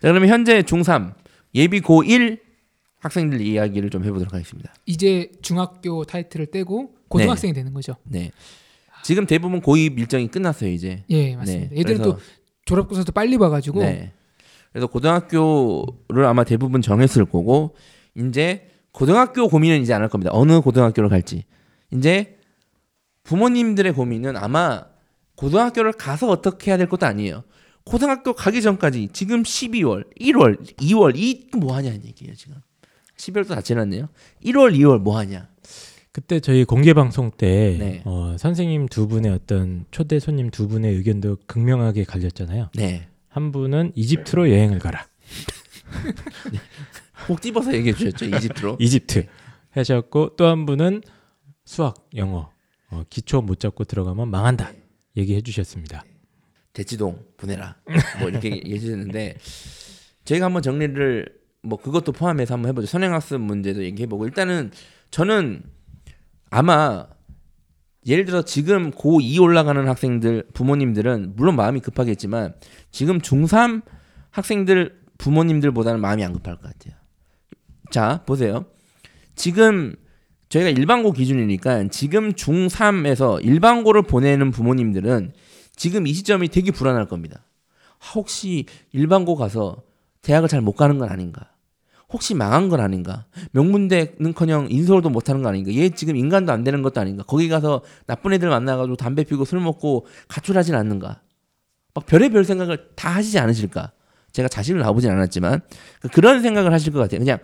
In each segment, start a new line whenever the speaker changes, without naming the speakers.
그러면 현재 중3 예비 고1 학생들 이야기를 좀 해보도록 하겠습니다.
이제 중학교 타이틀을 떼고 고등학생이 되는 거죠.
네. 지금 대부분 고2 일정이 끝났어요 이제.
예, 맞습니다.
네,
얘들은 또 졸업고사도 빨리 봐가지고
네. 그래서 고등학교를 아마 대부분 정했을 거고 이제 고등학교 고민은 이제 안 할 겁니다. 어느 고등학교를 갈지. 이제 부모님들의 고민은 아마 고등학교를 가서 어떻게 해야 될 것도 아니에요. 고등학교 가기 전까지 지금 12월, 1월, 2월 이 뭐 하냐는 얘기예요 지금. 12월도 다 지났네요. 1월, 2월 뭐 하냐.
그때 저희 공개 방송 때
네.
어, 선생님 두 분의 어떤 초대 손님 두 분의 의견도 극명하게 갈렸잖아요.
네.
한 분은 이집트로 여행을 가라.
꼭 집어서 얘기해 주셨죠 이집트로.
이집트 하셨고 또 한 분은 수학, 영어 어, 기초 못 잡고 들어가면 망한다. 얘기해 주셨습니다.
대치동 보내라. 뭐 이렇게 얘기했는데 저희가 한번 정리를 뭐 그것도 포함해서 한번 해보죠. 선행학습 문제도 얘기해보고. 일단은 저는 아마 예를 들어 지금 고2 올라가는 학생들 부모님들은 물론 마음이 급하겠지만 지금 중3 학생들 부모님들보다는 마음이 안 급할 것 같아요. 자 보세요. 지금 저희가 일반고 기준이니까 지금 중3에서 일반고를 보내는 부모님들은 지금 이 시점이 되게 불안할 겁니다. 아, 혹시 일반고 가서 대학을 잘 못 가는 건 아닌가? 혹시 망한 건 아닌가? 명문대는커녕 인서울도 못 하는 거 아닌가? 얘 지금 인간도 안 되는 것도 아닌가? 거기 가서 나쁜 애들 만나가지고 담배 피고 술 먹고 가출하진 않는가? 막 별의별 생각을 다 하시지 않으실까? 제가 자신을 나보진 않았지만 그런 생각을 하실 것 같아요. 그냥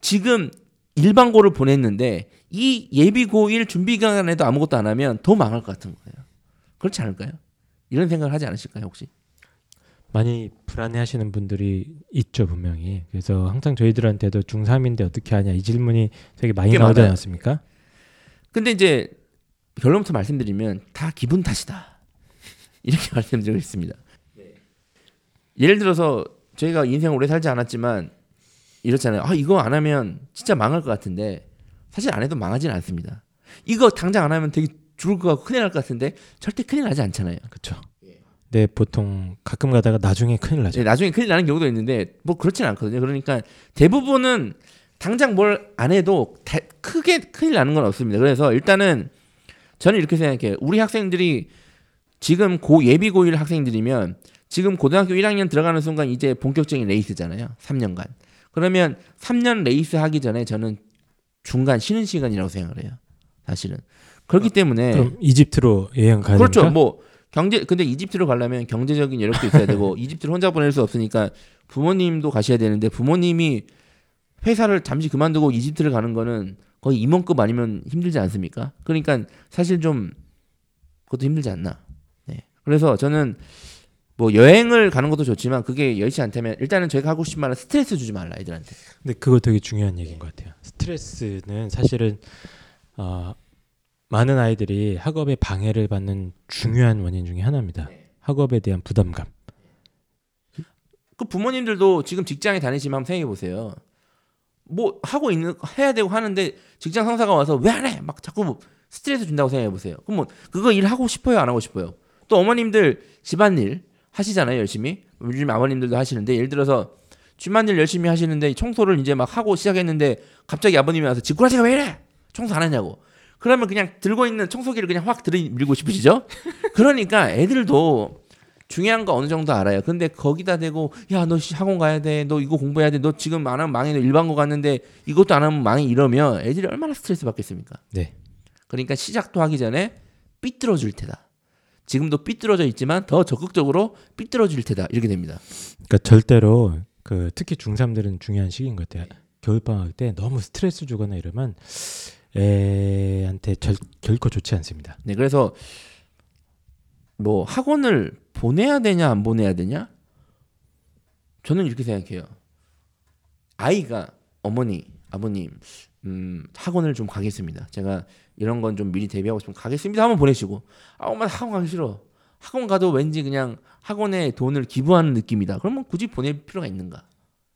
지금 일반고를 보냈는데 이 예비 고 1 준비 기간에도 아무것도 안 하면 더 망할 것 같은 거예요. 그렇지 않을까요? 이런 생각을 하지 않으실까요, 혹시?
많이 불안해하시는 분들이 있죠 분명히. 그래서 항상 저희들한테도 중3인데 어떻게 하냐 이 질문이 되게 많이
꽤
나오지
많아요.
않았습니까?
근데 이제 결론부터 말씀드리면 다 기분 탓이다. 이렇게 말씀드리겠습니다. 예를 들어서 저희가 인생 오래 살지 않았지만 이렇잖아요. 아 이거 안 하면 진짜 망할 것 같은데 사실 안 해도 망하진 않습니다. 이거 당장 안 하면 되게 죽을 것 같고 큰일 날 것 같은데 절대 큰일 나지 않잖아요.
그렇죠. 네 보통 가끔 가다가 나중에 큰일 나죠.
네, 나중에 큰일 나는 경우도 있는데 뭐 그렇진 않거든요. 그러니까 대부분은 당장 뭘 안 해도 다- 크게 큰일 나는 건 없습니다. 그래서 일단은 저는 이렇게 생각해요. 우리 학생들이 지금 고 예비 고1 학생들이면 지금 고등학교 1학년 들어가는 순간 이제 본격적인 레이스잖아요. 3년간. 그러면 3년 레이스 하기 전에 저는 중간 쉬는 시간이라고 생각을 해요. 사실은. 그렇기 때문에
그럼 이집트로 여행 가야
그렇죠. 뭐 경제 근데 이집트로 가려면 경제적인 여력도 있어야 되고 이집트를 혼자 보낼 수 없으니까 부모님도 가셔야 되는데 부모님이 회사를 잠시 그만두고 이집트를 가는 거는 거의 임원급 아니면 힘들지 않습니까? 그러니까 사실 좀 그것도 힘들지 않나. 네. 그래서 저는 뭐 여행을 가는 것도 좋지만 그게 여의치 않다면 일단은 저희가 하고 싶은 말은 스트레스 주지 말라 애들한테.
근데 그거 되게 중요한 얘기인 것 같아요. 스트레스는 사실은 어, 많은 아이들이 학업에 방해를 받는 중요한 원인 중에 하나입니다. 학업에 대한 부담감.
그 부모님들도 지금 직장에 다니시면 한번 생각해 보세요. 뭐 하고 있는 해야 되고 하는데 직장 상사가 와서 왜 안 해? 막 자꾸 뭐 스트레스 준다고 생각해 보세요. 그럼 뭐 그거 일 하고 싶어요, 안 하고 싶어요? 또 어머님들 집안일 하시잖아요, 열심히. 요즘 아버님들도 하시는데 예를 들어서 집안일 열심히 하시는데 청소를 이제 막 하고 시작했는데 갑자기 아버님이 와서 지구라지가 왜 이래? 청소 안 하냐고. 그러면 그냥 들고 있는 청소기를 그냥 확 들이밀고 싶으시죠? 그러니까 애들도 중요한 거 어느 정도 알아요. 근데 거기다 대고 야 너 학원 가야 돼. 너 이거 공부해야 돼. 너 지금 안 하면 망해. 너 일반고 갔는데 이것도 안 하면 망해 이러면 애들이 얼마나 스트레스 받겠습니까?
네.
그러니까 시작도 하기 전에 삐뚤어질 테다. 지금도 삐뚤어져 있지만 더 적극적으로 삐뚤어질 테다. 이렇게 됩니다.
그러니까 절대로 그 특히 중3들은 중요한 시기인 것 같아요. 겨울 방학 때 너무 스트레스 주거나 이러면 애한테 절, 결코 좋지 않습니다.
네, 그래서 뭐 학원을 보내야 되냐 안 보내야 되냐? 저는 이렇게 생각해요. 아이가 어머니, 아버님, 음, 학원을 좀 가겠습니다. 제가 이런 건 좀 미리 대비하고 싶으면 가겠습니다. 한번 보내시고, 아, 엄마 학원 가기 싫어. 학원 가도 왠지 그냥 학원에 돈을 기부하는 느낌이다. 그러면 굳이 보낼 필요가 있는가?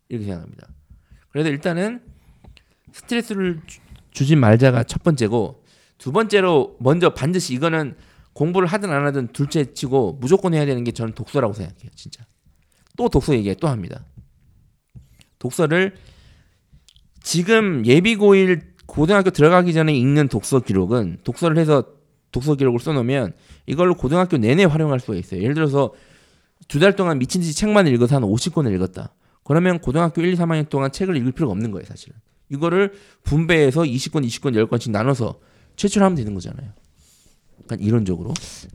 이렇게 생각합니다. 그래서 일단은 스트레스를 주- 주지 말자가 첫 번째고, 두 번째로 먼저 반드시 이거는 공부를 하든 안 하든 둘째 치고 무조건 해야 되는 게 저는 독서라고 생각해요, 진짜. 또 독서 얘기 또 합니다. 독서를 지금 예비고일 고등학교 들어가기 전에 읽는 독서 기록은 독서를 해서 독서 기록을 써놓으면 이걸로 고등학교 내내 활용할 수가 있어요. 예를 들어서 두 달 동안 미친 듯이 책만 읽어서 한 50권을 읽었다. 그러면 고등학교 1, 2, 3학년 동안 책을 읽을 필요가 없는 거예요, 사실은. 이거를 분배해서 20권, 20권, 10권씩 나눠서 제출하면 되는 거잖아요. 약간 이론적으로.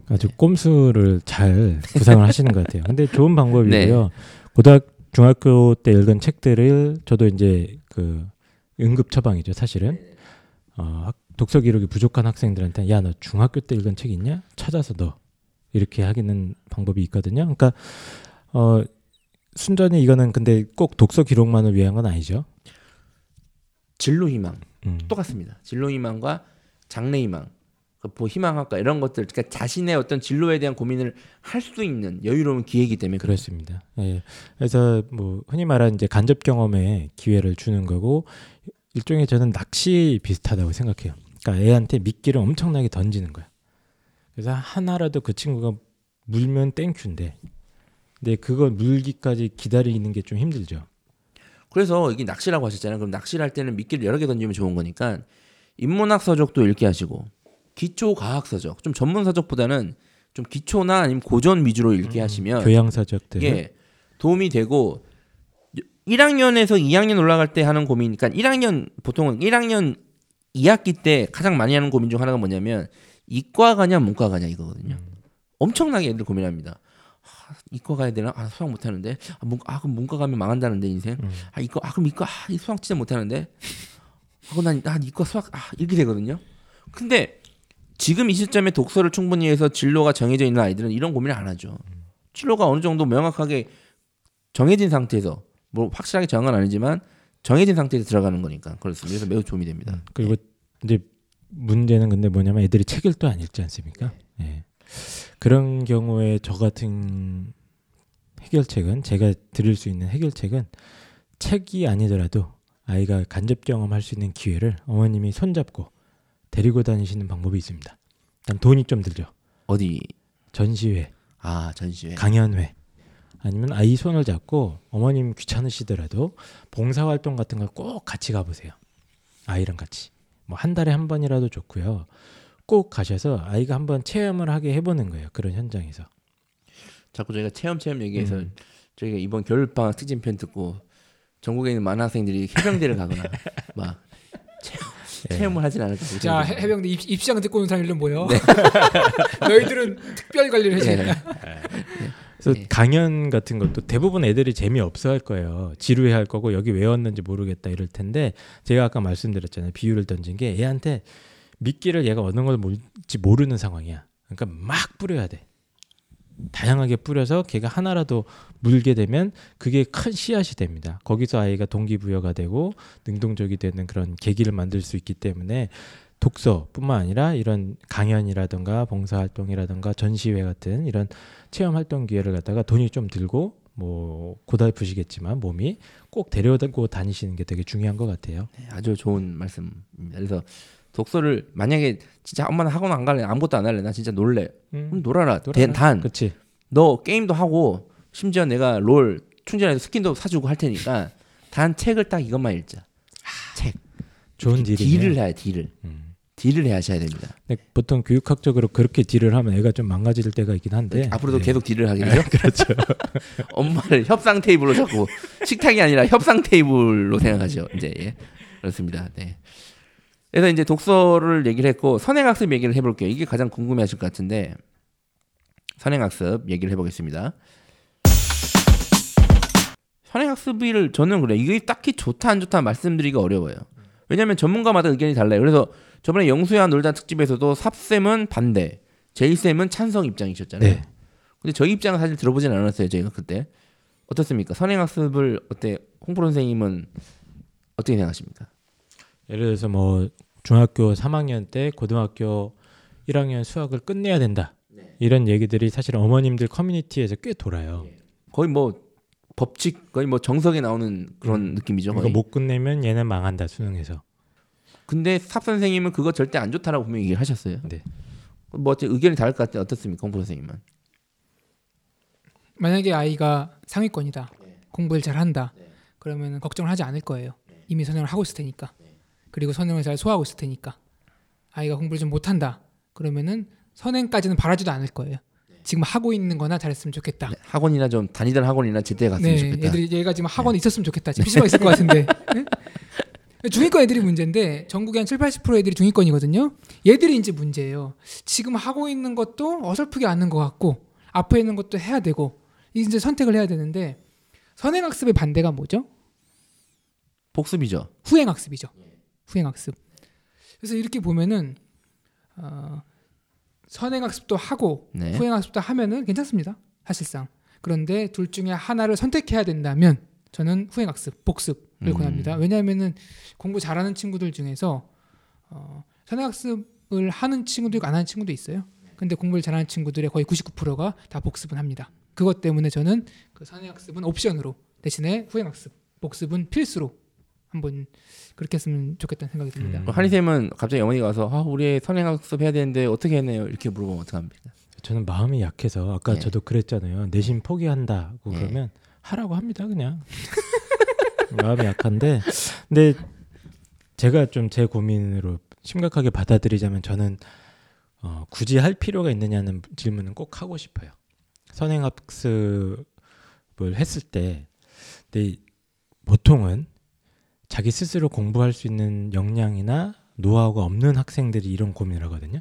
아주 꼼수를 잘 구상을 하시는 것 같아요. 근데 좋은 방법이고요. 고등학 중학교 때 읽은 책들을 저도 이제 그 응급 처방이죠, 사실은. 어, 학- 독서 기록이 부족한 학생들한테 야, 너 중학교 때 읽은 책 있냐? 찾아서 너 이렇게 하기는 방법이 있거든요. 그러니까 어 순전히 이거는 근데 꼭 독서 기록만을 위한 건 아니죠.
진로 희망.
음.
똑같습니다. 진로 희망과 장래 희망, 그뭐 희망학과 이런 것들, 그러니까 자신의 어떤 진로에 대한 고민을 할 수 있는 여유로운 기회이기 때문에 그렇
그렇습니다. 예. 그래서 뭐 흔히 말하는 이제 간접 경험에 기회를 주는 거고 일종의 저는 낚시 비슷하다고 생각해요. 그러니까 애한테 미끼를 엄청나게 던지는 거야. 그래서 하나라도 그 친구가 물면 땡큐인데, 근데 그걸 물기까지 기다리는 게 좀 힘들죠.
그래서 이게 낚시라고 하셨잖아요. 그럼 낚시를 할 때는 미끼를 여러 개 던지면 좋은 거니까 인문학 서적도 읽게 하시고 기초 과학 서적, 좀 전문 서적보다는 좀 기초나 아니면 고전 위주로 읽게 하시면
교양 서적들.
이게 도움이 되고 1학년에서 2학년 올라갈 때 하는 고민, 그러니까 1학년 보통은 1학년 2학기 때 가장 많이 하는 고민 중 하나가 뭐냐면 이과 가냐 문과 가냐 이거거든요. 엄청나게 애들 고민합니다. 아, 이과 가야 되나? 아 수학 못하는데. 아, 문, 아 그럼 문과 가면 망한다는데 인생.
음.
아 이과 아 그럼 이과 아, 이 수학 진짜 못하는데. 하고 난, 난 이과 수학 아 이렇게 되거든요. 근데 지금 이 시점에 독서를 충분히 해서 진로가 정해져 있는 아이들은 이런 고민을 안 하죠. 진로가 어느 정도 명확하게 정해진 상태에서 뭐 확실하게 정은 아니지만 정해진 상태에서 들어가는 거니까 그렇습니다. 그래서 매우 도움이 됩니다.
음, 그리고 이제 문제는 근데 뭐냐면 애들이 책을 또안 읽지 않습니까? 예. 그런 경우에 저 같은 해결책은 제가 드릴 수 있는 해결책은 책이 아니더라도 아이가 간접 경험할 수 있는 기회를 어머님이 손잡고 데리고 다니시는 방법이 있습니다. 일단 돈이 좀 들죠.
어디
전시회,
아 전시회
강연회 아니면 아이 손을 잡고 어머님 귀찮으시더라도 봉사활동 같은 걸 꼭 같이 가보세요. 아이랑 같이 뭐 한 달에 한 번이라도 좋고요. 꼭 가셔서 아이가 한번 체험을 하게 해보는 거예요. 그런 현장에서.
자꾸 저희가 체험 체험 얘기해서
음.
저희가 이번 겨울방학 특집편 듣고 전국에 있는 많은 학생들이 해병대를 가거나 막 체험,
예.
체험을 하진 않을까
자 해- 해병대 입, 입시장 듣고 오는 사람들은 뭐요? 너희들은 특별 관리를 해주니까.
그래서
네.
강연 같은 것도 대부분 애들이 재미없어 할 거예요. 지루해 할 거고 여기 왜 왔는지 모르겠다 이럴 텐데 제가 아까 말씀드렸잖아요. 비유를 던진 게 애한테 미끼를 얘가 어느 걸 뭘지 모르는 상황이야. 그러니까 막 뿌려야 돼. 다양하게 뿌려서 걔가 하나라도 물게 되면 그게 큰 씨앗이 됩니다. 거기서 아이가 동기부여가 되고 능동적이 되는 그런 계기를 만들 수 있기 때문에 독서뿐만 아니라 이런 강연이라든가 봉사활동이라든가 전시회 같은 이런 체험 활동 기회를 갖다가 돈이 좀 들고 뭐 고달프시겠지만 몸이 꼭 데려다고 다니시는 게 되게 중요한 것 같아요.
네, 아주 좋은 말씀입니다. 그래서 독서를 만약에 진짜 엄마는 학원 안 갈래 아무것도 안 할래 나 진짜 놀래 그럼 놀아라,
놀아라.
대- 단
그렇지.
너 게임도 하고 심지어 내가 롤 충전해서 skin도 사주고 할 테니까 단 책을 딱 이것만 읽자. 책.
좋은
deal을
deal이네요.
해야 deal을.
음.
deal을 해 하셔야 됩니다.
보통 교육학적으로 그렇게 deal을 하면 애가 좀 망가질 때가 있긴 한데
앞으로도
네.
계속 deal을 되죠.
그렇죠.
엄마를 협상 테이블로 자꾸 식탁이 아니라 협상 테이블로 생각하죠. 이제 예. 그렇습니다. 네. 그래서 이제 독서를 얘기를 했고 선행학습 얘기를 해볼게요. 이게 가장 궁금해하실 것 같은데 선행학습 얘기를 해보겠습니다. 선행학습을 저는 그래 이게 딱히 좋다 안 좋다 말씀드리기가 어려워요. 왜냐하면 전문가마다 의견이 달라요. 그래서 저번에 영수야 놀자 특집에서도 삽쌤은 반대, 제이쌤은 찬성 입장이셨잖아요.
네.
근데 저희 입장은 사실 들어보진 않았어요. 저희가 그때 어떻습니까? 선행학습을 어때 홍프로 선생님은 어떻게 생각하십니까?
예를 들어서 뭐 중학교 3학년 때 고등학교 1학년 수학을 끝내야 된다.
네.
이런 얘기들이 사실 어머님들 커뮤니티에서 꽤 돌아요.
거의 뭐 법칙 거의 뭐 정석에 나오는 그런
음.
느낌이죠.
이거
거의.
못 끝내면 얘는 망한다 수능에서.
근데 삽 선생님은 그거 절대 안 좋다라고 분명히 얘기를 하셨어요.
네.
뭐 어째 의견이 다를 것 같아요. 어떻습니까, 홍프로 선생님은?
만약에 아이가 상위권이다. 공부를 잘한다. 그러면 걱정을 하지 않을 거예요. 이미 선행을 하고 있을 테니까. 그리고 선행을 잘 소화하고 있을 테니까. 아이가 공부를 좀 못한다. 그러면은 선행까지는 바라지도 않을 거예요. 지금 하고 있는 거나 잘했으면 좋겠다.
네, 학원이나 좀 다니던 학원이나 제때 갔으면
네,
좋겠다.
애들이 얘가 지금 학원에 있었으면 좋겠다. 지금 PC방 있을 것 같은데. 네? 중위권 애들이 문제인데 전국에 한 7, 80% 애들이 중위권이거든요. 얘들이 이제 문제예요. 지금 하고 있는 것도 어설프게 않는 것 같고 앞에 있는 것도 해야 되고 이제 선택을 해야 되는데 선행학습의 반대가 뭐죠?
복습이죠.
후행학습이죠. 후행학습. 그래서 이렇게 보면은 어, 선행학습도 하고
네.
후행학습도 하면은 괜찮습니다. 사실상. 그런데 둘 중에 하나를 선택해야 된다면 저는 후행학습, 복습을
음.
권합니다. 왜냐하면은 공부 잘하는 친구들 중에서 어, 선행학습을 하는 친구도 있고 안 하는 친구도 있어요. 근데 공부를 잘하는 친구들의 거의 99%가 다 복습은 합니다. 그것 때문에 저는 그 선행학습은 옵션으로 대신에 후행학습, 복습은 필수로 한번 그렇게 했으면 좋겠다는 생각이 듭니다.
음.
한희쌤은 갑자기 어머니가 와서 아, 우리 선행학습 해야 되는데 어떻게 했네요? 이렇게 물어보면 어떡합니까?
저는 마음이 약해서 아까
네.
저도 그랬잖아요. 내신 포기한다고
네.
그러면 하라고 합니다 그냥. 마음이 약한데 근데 제가 좀 제 고민으로 심각하게 받아들이자면 저는 어, 굳이 할 필요가 있느냐는 질문은 꼭 하고 싶어요. 선행학습을 했을 때 근데 보통은 자기 스스로 공부할 수 있는 역량이나 노하우가 없는 학생들이 이런 고민을 하거든요.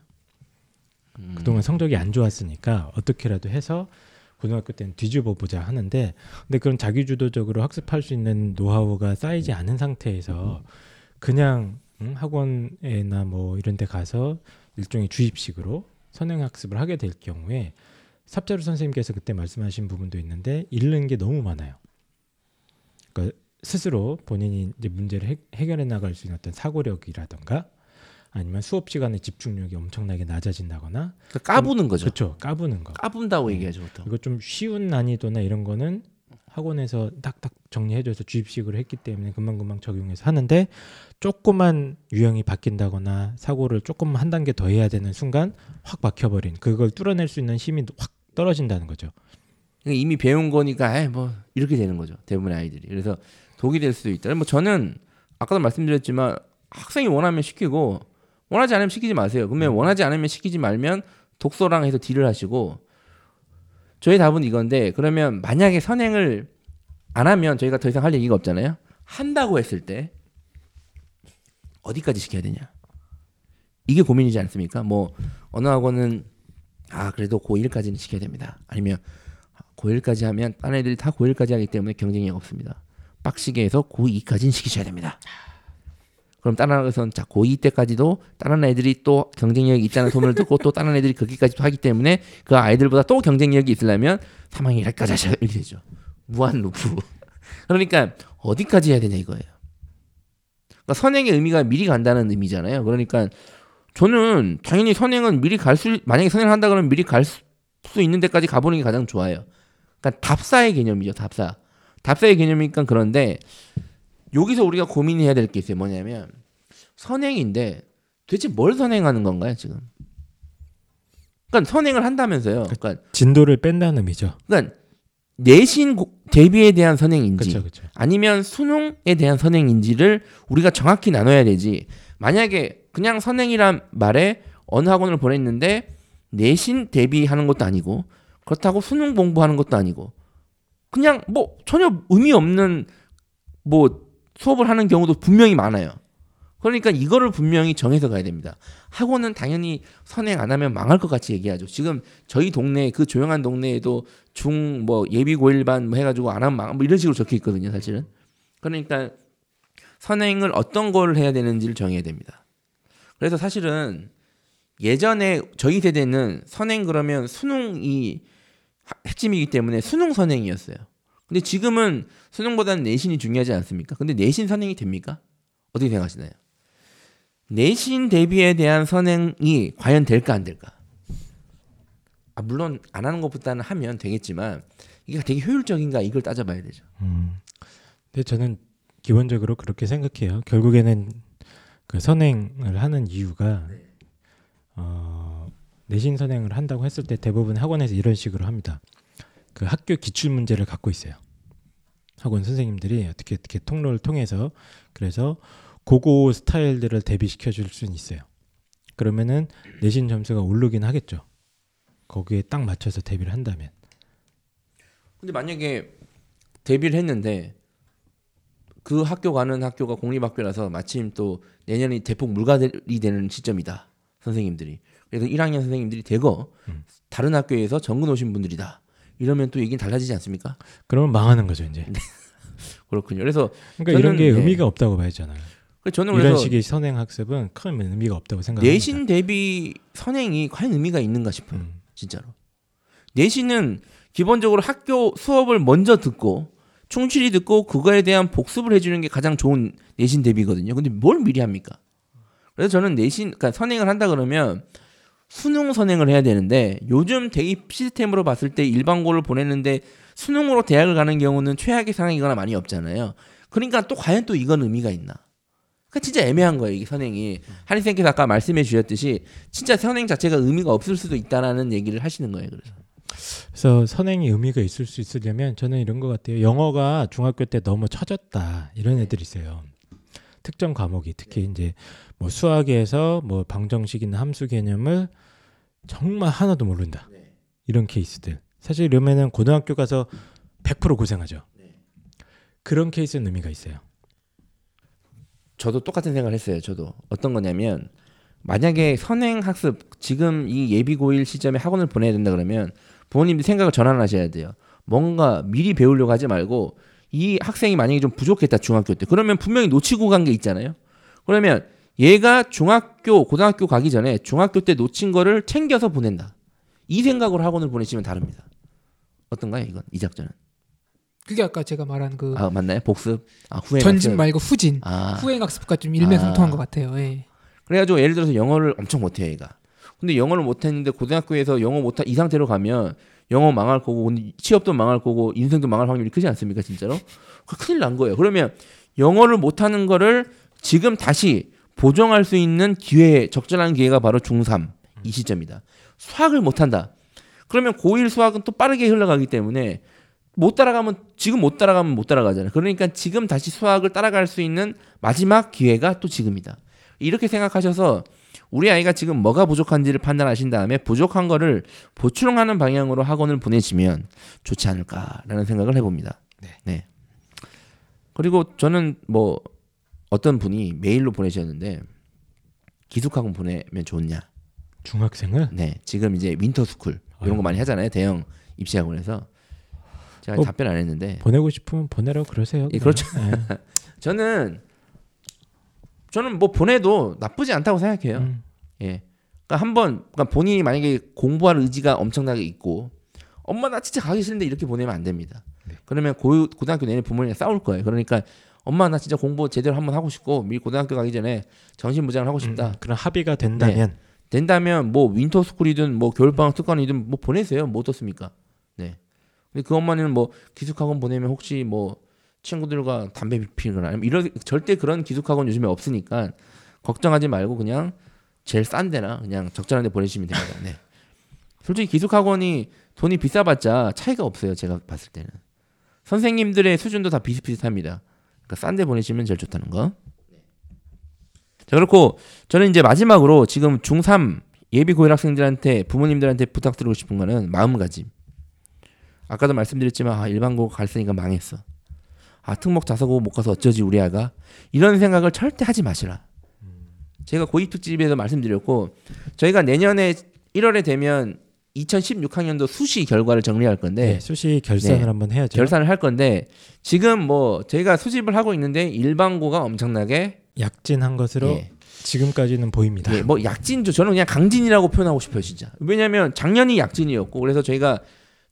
음.
그동안 성적이 안 좋았으니까 어떻게라도 해서 고등학교 때는 뒤집어 보자 하는데 근데 그런 자기 주도적으로 학습할 수 있는 노하우가 쌓이지 않은 상태에서 그냥 응, 학원에나 뭐 이런 데 가서 일종의 주입식으로 선행 학습을 하게 될 경우에 삽자루 선생님께서 그때 말씀하신 부분도 있는데 잃는 게 너무 많아요. 그러니까 스스로 본인이 이제 문제를 해, 해결해 나갈 수 있는 어떤 사고력이라던가 아니면 수업 시간에 집중력이 엄청나게 낮아진다거나
그러니까 까부는 거죠.
그렇죠 까부는 거
까분다고
음.
얘기하죠 보통.
이거 좀 쉬운 난이도나 이런 거는 학원에서 딱딱 정리해줘서 주입식으로 했기 때문에 금방금방 적용해서 하는데 조그만 유형이 바뀐다거나 사고를 조금 한 단계 더 해야 되는 순간 확 막혀버린 그걸 뚫어낼 수 있는 힘이 확 떨어진다는 거죠.
이미 배운 거니까 에이, 뭐 이렇게 되는 거죠. 대부분의 아이들이. 그래서 독이 될 수도 있다. 뭐 저는 아까도 말씀드렸지만 학생이 원하면 시키고 원하지 않으면 시키지 마세요. 그러면 원하지 않으면 시키지 말면 독서랑 해서 딜을 하시고 저희 답은 이건데 그러면 만약에 선행을 안 하면 저희가 더 이상 할 얘기가 없잖아요. 한다고 했을 때 어디까지 시켜야 되냐? 이게 고민이지 않습니까? 뭐 어느 학원은 아 그래도 고1까지는 시켜야 됩니다. 아니면 고1까지 하면 다른 애들이 다 고1까지 하기 때문에 경쟁이 없습니다. 빡시게 해서 고2까지는 시키셔야 됩니다. 그럼 다른 학원에서는 자 고2 때까지도 다른 애들이 또 경쟁력이 있다는 소문을 듣고 또 다른 애들이 거기까지 하기 때문에 그 아이들보다 또 경쟁력이 있으려면 3학년 1까지 하셔야 되죠. 무한 루프. 그러니까 어디까지 해야 되냐 이거예요. 그러니까 선행의 의미가 미리 간다는 의미잖아요. 그러니까 저는 당연히 선행은 미리 갈 수 만약에 선행을 한다 그러면 미리 갈 수 있는 데까지 가보는 게 가장 좋아요. 그러니까 답사의 개념이죠. 답사. 답사의 개념이니까 그런데 여기서 우리가 고민해야 될 게 있어요. 뭐냐면 선행인데 도대체 뭘 선행하는 건가요, 지금? 그러니까 선행을 한다면서요. 그러니까
진도를 뺀다는 의미죠.
그러니까 내신 고- 대비에 대한 선행인지
그렇죠, 그렇죠.
아니면 수능에 대한 선행인지를 우리가 정확히 나눠야 되지. 만약에 그냥 선행이란 말에 어느 학원을 보냈는데 내신 대비하는 것도 아니고 그렇다고 수능 공부하는 것도 아니고 그냥 뭐 전혀 의미 없는 뭐 수업을 하는 경우도 분명히 많아요. 그러니까 이거를 분명히 정해서 가야 됩니다. 학원은 당연히 선행 안 하면 망할 것 같이 얘기하죠. 지금 저희 동네 그 조용한 동네에도 중 뭐 예비 고일반 뭐 해가지고 안 하면 망, 뭐 이런 식으로 적혀 있거든요, 사실은. 그러니까 선행을 어떤 걸 해야 되는지를 정해야 됩니다. 그래서 사실은 예전에 저희 세대는 선행 그러면 수능이 하- 핵심이기 때문에 수능 선행이었어요. 근데 지금은 수능보다는 내신이 중요하지 않습니까? 근데 내신 선행이 됩니까? 어떻게 생각하시나요? 내신 대비에 대한 선행이 과연 될까 안 될까? 아, 물론 안 하는 것보다는 하면 되겠지만 이게 되게 효율적인가 이걸 따져봐야 되죠.
음. 근데 저는 기본적으로 그렇게 생각해요. 결국에는 그 선행을 하는 이유가 어, 내신 선행을 한다고 했을 때 대부분 학원에서 이런 식으로 합니다. 그 학교 기출 문제를 갖고 있어요. 학원 선생님들이 어떻게 어떻게 통로를 통해서 그래서 고고 스타일들을 대비시켜 줄 수는 있어요. 그러면은 내신 점수가 오르긴 하겠죠. 거기에 딱 맞춰서 대비를 한다면.
근데 만약에 데뷔를 했는데 그 학교 가는 학교가 공립학교라서 마침 또 내년이 대폭 물갈이 되는 시점이다. 선생님들이. 그래서 1학년 선생님들이 대거
음.
다른 학교에서 정근 오신 분들이다. 이러면 또 얘기는 달라지지 않습니까?
그러면 망하는 거죠 이제.
그렇군요. 그래서
그러니까 이런 게
네.
의미가 없다고 봐야잖아요.
그래서 저는
이런 식의 선행 학습은 큰 의미가 없다고 생각합니다.
내신 대비 선행이 과연 의미가 있는가 싶어요.
음.
진짜로. 내신은 기본적으로 학교 수업을 먼저 듣고 충실히 듣고 그거에 대한 복습을 해주는 게 가장 좋은 내신 대비거든요. 근데 뭘 미리 합니까? 그래서 저는 내신, 그러니까 선행을 한다 그러면 수능 선행을 해야 되는데 요즘 대입 시스템으로 봤을 때 일반고를 보내는데 수능으로 대학을 가는 경우는 최악의 상황이거나 많이 없잖아요. 그러니까 또 과연 또 이건 의미가 있나? 그러니까 진짜 애매한 거예요, 이게 선행이. 한희생께서 아까 말씀해 주셨듯이 진짜 선행 자체가 의미가 없을 수도 있다라는 얘기를 하시는 거예요. 그래서.
그래서 선행이 의미가 있을 수 있으려면 저는 이런 것 같아요. 영어가 중학교 때 너무 처졌다 이런 애들 있어요. 특정 과목이 특히 이제 뭐 수학에서 뭐 방정식이나 함수 개념을 정말 하나도 모른다 이런 케이스들. 사실 이러면은 고등학교 가서 100% 고생하죠. 그런 케이스는 의미가 있어요.
저도 똑같은 생각을 했어요. 저도 어떤 거냐면 만약에 선행 학습 지금 이 예비 고일 시점에 학원을 보내야 된다 그러면 부모님들 생각을 전환하셔야 돼요. 뭔가 미리 배우려고 하지 말고 이 학생이 만약에 좀 부족했다 중학교 때 그러면 분명히 놓치고 간 게 있잖아요. 그러면 얘가 중학교 고등학교 가기 전에 중학교 때 놓친 거를 챙겨서 보낸다. 이 생각으로 학원을 보내시면 다릅니다. 어떤가요 이건 이 작전은?
그게 아까 제가 말한 그
아 맞나요? 복습? 아 후행
전진
학습?
말고 후진
아
후행 학습과 좀 일맥상통한
아.
것 같아요. 예.
그래가지고 예를 들어서 영어를 엄청 못해요 얘가 근데 영어를 못했는데 고등학교에서 영어 못하 이 상태로 가면 영어 망할 거고 취업도 망할 거고 인생도 망할 확률이 크지 않습니까 진짜로? 그 큰일 난 거예요. 그러면 영어를 못하는 거를 지금 다시 보정할 수 있는 기회 적절한 기회가 바로 중3 이 시점이다. 수학을 못한다. 그러면 고1 수학은 또 빠르게 흘러가기 때문에 못 따라가면 지금 못 따라가면 못 따라가잖아요. 그러니까 지금 다시 수학을 따라갈 수 있는 마지막 기회가 또 지금이다. 이렇게 생각하셔서 우리 아이가 지금 뭐가 부족한지를 판단하신 다음에 부족한 거를 보충하는 방향으로 학원을 보내시면 좋지 않을까라는 생각을 해봅니다.
네.
그리고 저는 뭐 어떤 분이 메일로 보내셨는데 기숙학원 보내면 좋냐?
중학생을
네, 지금 이제 winter school 이런 거. 많이 하잖아요. 대형 입시학원에서 제가
어,
답변 안 했는데
보내고 싶으면 보내라고 그러세요.
예. 그렇죠.
예.
저는 저는 뭐 보내도 나쁘지 않다고 생각해요.
음.
예. 그러니까 한번 그러니까 본인이 만약에 공부할 의지가 엄청나게 있고 엄마 나 진짜 가기 싫은데 이렇게 보내면 안 됩니다.
네.
그러면 고, 고등학교 내내 부모님이 싸울 거예요. 그러니까 엄마 나 진짜 공부 제대로 한번 하고 싶고 미리 고등학교 가기 전에 정신 무장을 하고 싶다.
음, 그런 합의가 된다면
된다면 뭐 winter school이든 뭐 겨울 방학 특강이든 뭐 보내세요. 뭐 어떻습니까? 네. 근데 그 엄마는 뭐 기숙학원 보내면 혹시 뭐 친구들과 담배 피우거나 아니면 이런 절대 그런 기숙학원 요즘에 없으니까 걱정하지 말고 그냥 제일 싼 데나 그냥 적절한 데 보내시면 됩니다. 네. 솔직히 기숙학원이 돈이 비싸봤자 차이가 없어요. 제가 봤을 때는. 선생님들의 수준도 다 비슷비슷합니다. 그러니까 싼 데 보내시면 제일 좋다는 거. 자, 그렇고 저는 이제 마지막으로 지금 중3 예비 고일 학생들한테 부모님들한테 부탁드리고 싶은 거는 마음가짐. 아까도 말씀드렸지만 아, 일반고 갔으니까 망했어. 아 특목 자사고 못 가서 어쩌지 우리 아가 이런 생각을 절대 하지 마시라. 제가 고입 특집에서 말씀드렸고 저희가 내년에 1월에 되면 2016학년도 수시 결과를 정리할 건데
네, 수시 결산을
네.
한번 해야죠.
결산을 할 건데 지금 뭐 저희가 수집을 하고 있는데 일반고가 엄청나게
약진한 것으로
예,
지금까지는 보입니다.
예, 뭐 약진죠. 저는 그냥 강진이라고 표현하고 싶어요, 진짜. 왜냐하면 작년이 약진이었고 그래서 저희가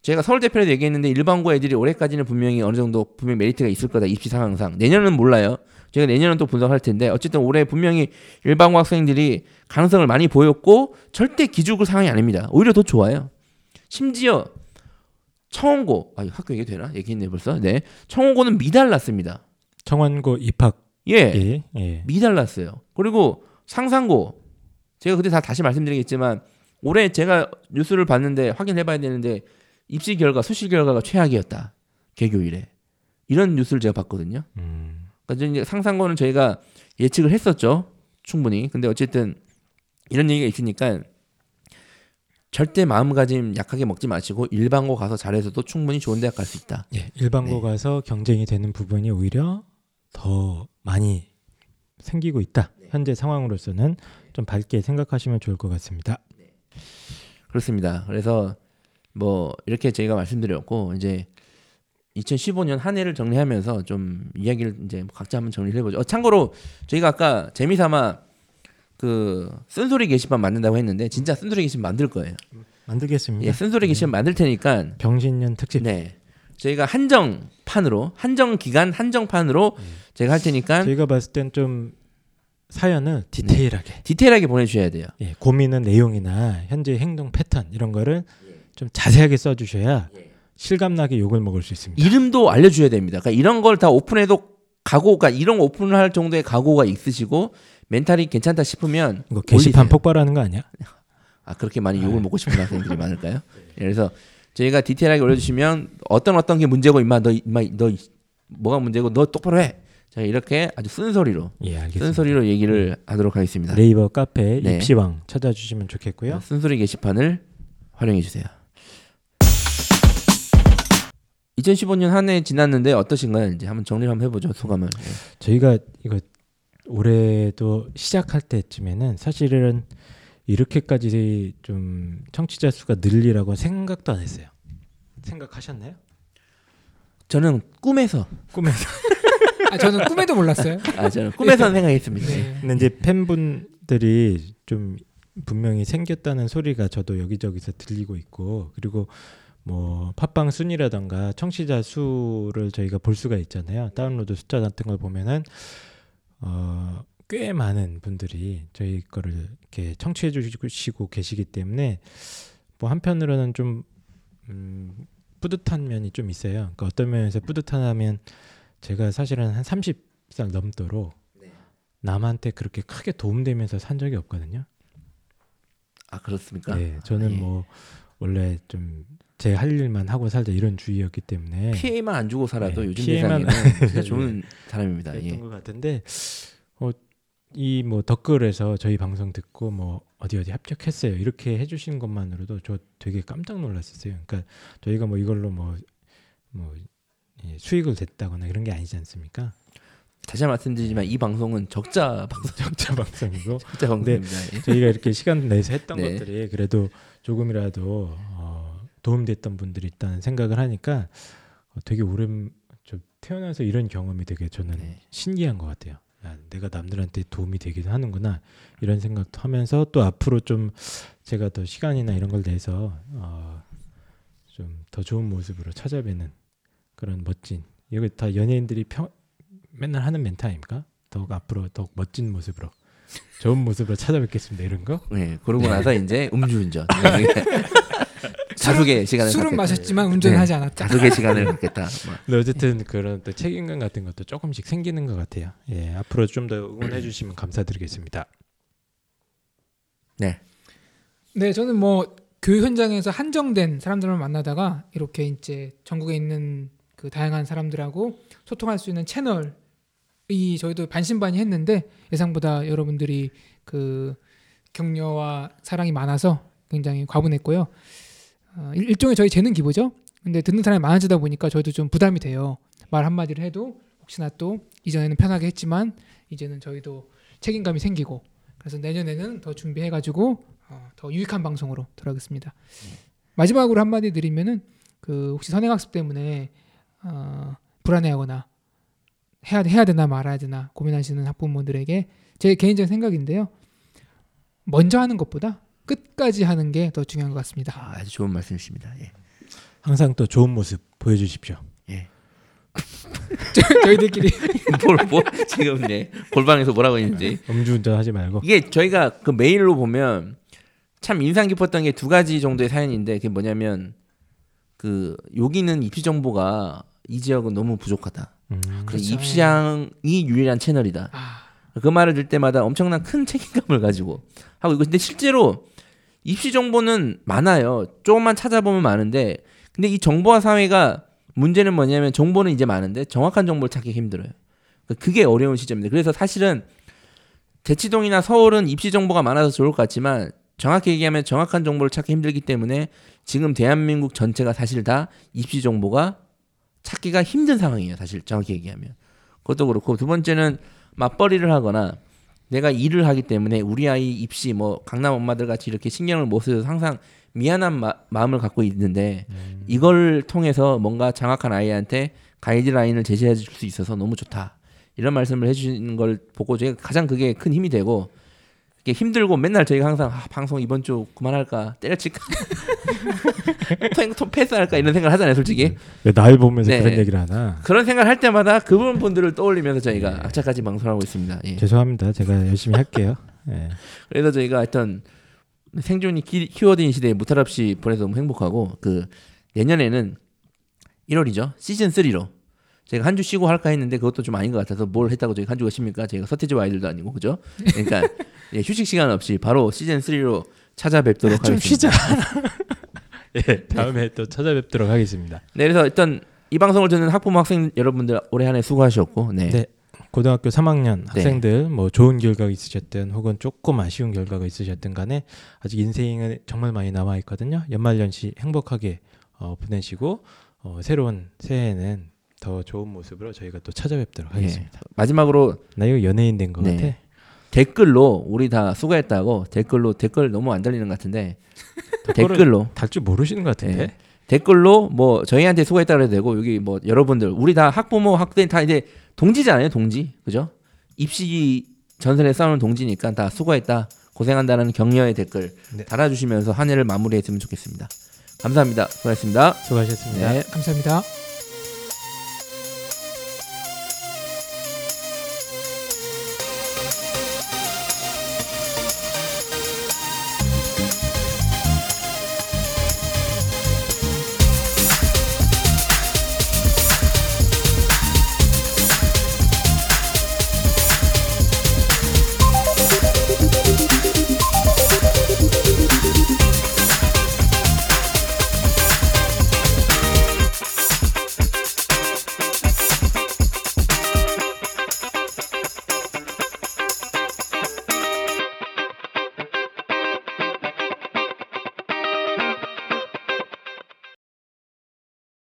제가 서울 대표에도 얘기했는데 일반고 애들이 올해까지는 분명히 어느 정도 분명 히 메리트가 있을 거다 입시 상황상 내년은 몰라요. 제가 내년은 또 분석할 텐데 어쨌든 올해 분명히 일반고 학생들이 가능성을 많이 보였고 절대 기죽을 상황이 아닙니다. 오히려 더 좋아요. 심지어 청원고 아 학교 얘기 되나 얘기했네 벌써 네 청원고는 미달났습니다.
청원고 입학이
예,
예.
미달났어요. 그리고 상상고 제가 그때 다 다시 말씀드리겠지만 올해 제가 뉴스를 봤는데 확인해봐야 되는데 입시 결과 수시 결과가 최악이었다 개교일에 이런 뉴스를 제가 봤거든요.
음.
그러니까 이제 상상고는 저희가 예측을 했었죠. 충분히. 근데 어쨌든 이런 얘기가 있으니까 절대 마음가짐 약하게 먹지 마시고 일반고 가서 잘해서도 충분히 좋은 대학 갈 수 있다.
예, 일반고
네.
가서 경쟁이 되는 부분이 오히려 더 많이 생기고 있다.
네.
현재 상황으로서는 좀 밝게 생각하시면 좋을 것 같습니다.
그렇습니다. 그래서 뭐 이렇게 저희가 말씀드렸고 이제 2015년 한 해를 정리하면서 좀 이야기를 이제 각자 한번 정리를 해보죠. 어, 참고로 저희가 아까 재미삼아 그 쓴소리 게시판 만든다고 했는데 진짜 쓴소리 게시판 만들 거예요.
만들겠습니다.
예, 쓴소리 게시판 만들 테니까
병신년 특집.
네. 저희가 한정판으로 한정 기간 한정판으로 제가 할 테니까
저희가 봤을 땐 좀 사연을 디테일하게
디테일하게 보내주셔야 돼요.
예, 고민은 내용이나 현재 행동 패턴 이런 거를
예.
좀 자세하게 써주셔야 실감나게 욕을 먹을 수 있습니다.
이름도 알려줘야 됩니다. 그러니까 이런 걸 다 오픈해도 각오가 이런 거 오픈을 할 정도의 각오가 있으시고 멘탈이 괜찮다 싶으면
이거 게시판
올리세요.
폭발하는 거 아니야?
아 그렇게 많이 욕을 먹고 싶은 학생들이 많을까요? 예, 그래서 저희가 디테일하게 올려주시면 어떤 어떤 게 문제고 임마 너 임마 너 뭐가 문제고 너 똑바로 해. 자 이렇게 아주 쓴소리로
예.
쓴소리로 얘기를 하도록 하겠습니다.
네이버 카페
네.
입시왕 찾아주시면 좋겠고요.
쓴소리 게시판을 활용해 주세요. 2015년 한 해 지났는데 어떠신가요? 이제 한번 정리를 한번 해보죠 소감을. 예.
저희가 이거 올해도 시작할 때쯤에는 사실은 이렇게까지 좀 청취자 수가 늘리라고 생각도 안 했어요. 생각하셨나요?
저는 꿈에서
꿈에서.
아, 저는 꿈에도 몰랐어요.
아 저는 꿈에서 생각했습니다.
네.
근데 이제 팬분들이 좀 분명히 생겼다는 소리가 저도 여기저기서 들리고 있고 그리고 뭐 팟빵 순위라던가 청취자 수를 저희가 볼 수가 있잖아요. 다운로드 숫자 같은 걸 보면은 어, 꽤 많은 분들이 저희 거를 이렇게 청취해 주시고 계시기 때문에 뭐 한편으로는 좀 음, 뿌듯한 면이 좀 있어요. 그러니까 어떤 면에서 뿌듯하냐면 제가 사실은 한 30살 넘도록 남한테 그렇게 크게 도움되면서 산 적이 없거든요.
아 그렇습니까?
네, 저는
예.
뭐 원래 좀 제 할 일만 하고 살자 이런 주의였기 때문에
피해만 안 주고 살아도
네,
요즘
피해만-
세상에는 진짜 좋은 사람입니다.
그랬던
예.
것 같은데 어, 이 뭐 댓글에서 저희 방송 듣고 뭐 어디 어디 합격했어요 이렇게 해주신 것만으로도 저 되게 깜짝 놀랐었어요. 그러니까 저희가 뭐 이걸로 뭐뭐 수익을 냈다거나 이런 게 아니지 않습니까?
다시 말씀드리지만 이 방송은 적자 방송,
적자 방송이고
적자 방송입니다. 예.
저희가 이렇게 시간 내서 했던
네.
것들이 그래도 조금이라도 어, 도움됐던 분들이 있다는 생각을 하니까 어, 되게 오랜 저 태어나서 이런 경험이 되게 저는
네.
신기한 것 같아요. 야, 내가 남들한테 도움이 되기도 하는구나 이런 생각도 하면서 또 앞으로 좀 제가 더 시간이나 이런 걸 내서 어, 좀 더 좋은 모습으로 찾아뵈는 그런 멋진 이거 다 연예인들이 평, 맨날 하는 멘트 아닙니까? 더욱 앞으로 더욱 멋진 모습으로 좋은 모습으로 찾아뵙겠습니다 이런 거.
네, 그러고 나서 이제 음주운전. 네. 자숙의 시간을
술은
갖겠다.
마셨지만 운전하지 않았다.
자숙의 시간을 갖겠다. 뭐.
근데 어쨌든 그런 또 책임감 같은 것도 조금씩 생기는 것 같아요. 예, 앞으로 좀 더 응원해 주시면 감사드리겠습니다.
네.
네, 저는 뭐 교육 현장에서 한정된 사람들만 만나다가 이렇게 이제 전국에 있는 그 다양한 사람들하고 소통할 수 있는 채널 이 저희도 반신반의 했는데 예상보다 여러분들이 그 격려와 사랑이 많아서 굉장히 과분했고요. 어, 일- 일종의 저희 재능 기부죠. 근데 듣는 사람이 많아지다 보니까 저희도 좀 부담이 돼요. 말 한마디를 해도 혹시나 또 이전에는 편하게 했지만 이제는 저희도 책임감이 생기고 그래서 내년에는 더 준비해가지고 어, 더 유익한 방송으로 돌아오겠습니다. 마지막으로 한마디 드리면은 그 혹시 선행학습 때문에 어, 불안해하거나 해야 해야 되나 말아야 되나 고민하시는 학부모들에게 제 개인적인 생각인데요. 먼저 하는 것보다 끝까지 하는 게 더 중요한 것 같습니다.
아, 아주 좋은 말씀이십니다. 예.
항상 또 좋은 모습 보여주십시오.
예.
저- 저희들끼리
뭘, 뭐 지금 네 골방에서 뭐라고 했는지
음주운전 하지 말고
이게 저희가 그 메일로 보면 참 인상 깊었던 게 두 가지 정도의 사연인데 그게 뭐냐면 그 여기는 입시 정보가 이 지역은 너무 부족하다.
음,
그래서
그렇죠.
입시양이 유일한 채널이다.
아,
그 말을 들 때마다 엄청난 큰 책임감을 가지고 하고 이거 근데 실제로 입시 정보는 많아요. 조금만 찾아보면 많은데 근데 이 정보화 사회가 문제는 뭐냐면 정보는 이제 많은데 정확한 정보를 찾기 힘들어요. 그러니까 그게 어려운 시점입니다. 그래서 사실은 대치동이나 서울은 입시 정보가 많아서 좋을 것 같지만 정확히 얘기하면 정확한 정보를 찾기 힘들기 때문에 지금 대한민국 전체가 사실 다 입시 정보가 찾기가 힘든 상황이에요. 사실 정확히 얘기하면 그것도 그렇고 두 번째는 맞벌이를 하거나 내가 일을 하기 때문에 우리 아이 입시 뭐 강남 엄마들 같이 이렇게 신경을 못 써서 항상 미안한 마, 마음을 갖고 있는데 이걸 통해서 뭔가 장악한 아이한테 가이드라인을 제시해 줄 수 있어서 너무 좋다. 이런 말씀을 해주시는 걸 보고 제가 가장 그게 큰 힘이 되고 이게 힘들고 맨날 저희가 항상 아, 방송 이번 주 그만할까 때려칠까 통 패스할까 이런 생각을 하잖아요 솔직히
왜날 보면서
네.
그런 얘기를 하나?
그런 생각을 할 때마다 그분 분들을 떠올리면서 저희가 악착같이 방송하고 있습니다 예.
죄송합니다. 제가 열심히 할게요. 예.
그래서 저희가 하여튼 생존이 키, 키워드인 시대에 무탈 없이 보내서 너무 행복하고 그 내년에는 1월이죠 시즌 3로 제가 한 주 쉬고 할까 했는데 그것도 좀 아닌 것 같아서 뭘 했다고 저희가 한 주가 쉽니까? 저희가 서태지와 아이들도 아니고 그죠? 그러니까 예, 휴식 시간 없이 바로 시즌 3로 찾아뵙도록
좀
하겠습니다.
쉬자. 예, 다음에 또 찾아뵙도록 하겠습니다.
네, 그래서 일단 이 방송을 듣는 학부모 학생 여러분들 올해 한 해 수고하셨고, 네,
네. 고등학교 3학년 학생들 뭐 좋은 결과가 있으셨든 혹은 조금 아쉬운 결과가 있으셨든 간에 아직 인생은 정말 많이 남아 있거든요. 연말연시 행복하게 어, 보내시고 어, 새로운 새해에는 더 좋은 모습으로 저희가 또 찾아뵙도록
예.
하겠습니다.
마지막으로
나 이거 연예인 된것
네.
같아.
댓글로 우리 다 수고했다고 댓글로 댓글 너무 안 달리는 것 같은데 댓글로
달줄 모르시는 것 같은데.
네. 댓글로 뭐 저희한테 수고했다 그래도 되고 여기 뭐 여러분들 우리 다 학부모 학생 다 이제 동지잖아요 동지 그죠 입시 전선에 싸우는 동지니까 다 수고했다 고생한다는 격려의 댓글
네.
달아주시면서 한 해를 마무리했으면 좋겠습니다 감사합니다 수고하셨습니다
수고하셨습니다.
네.
감사합니다.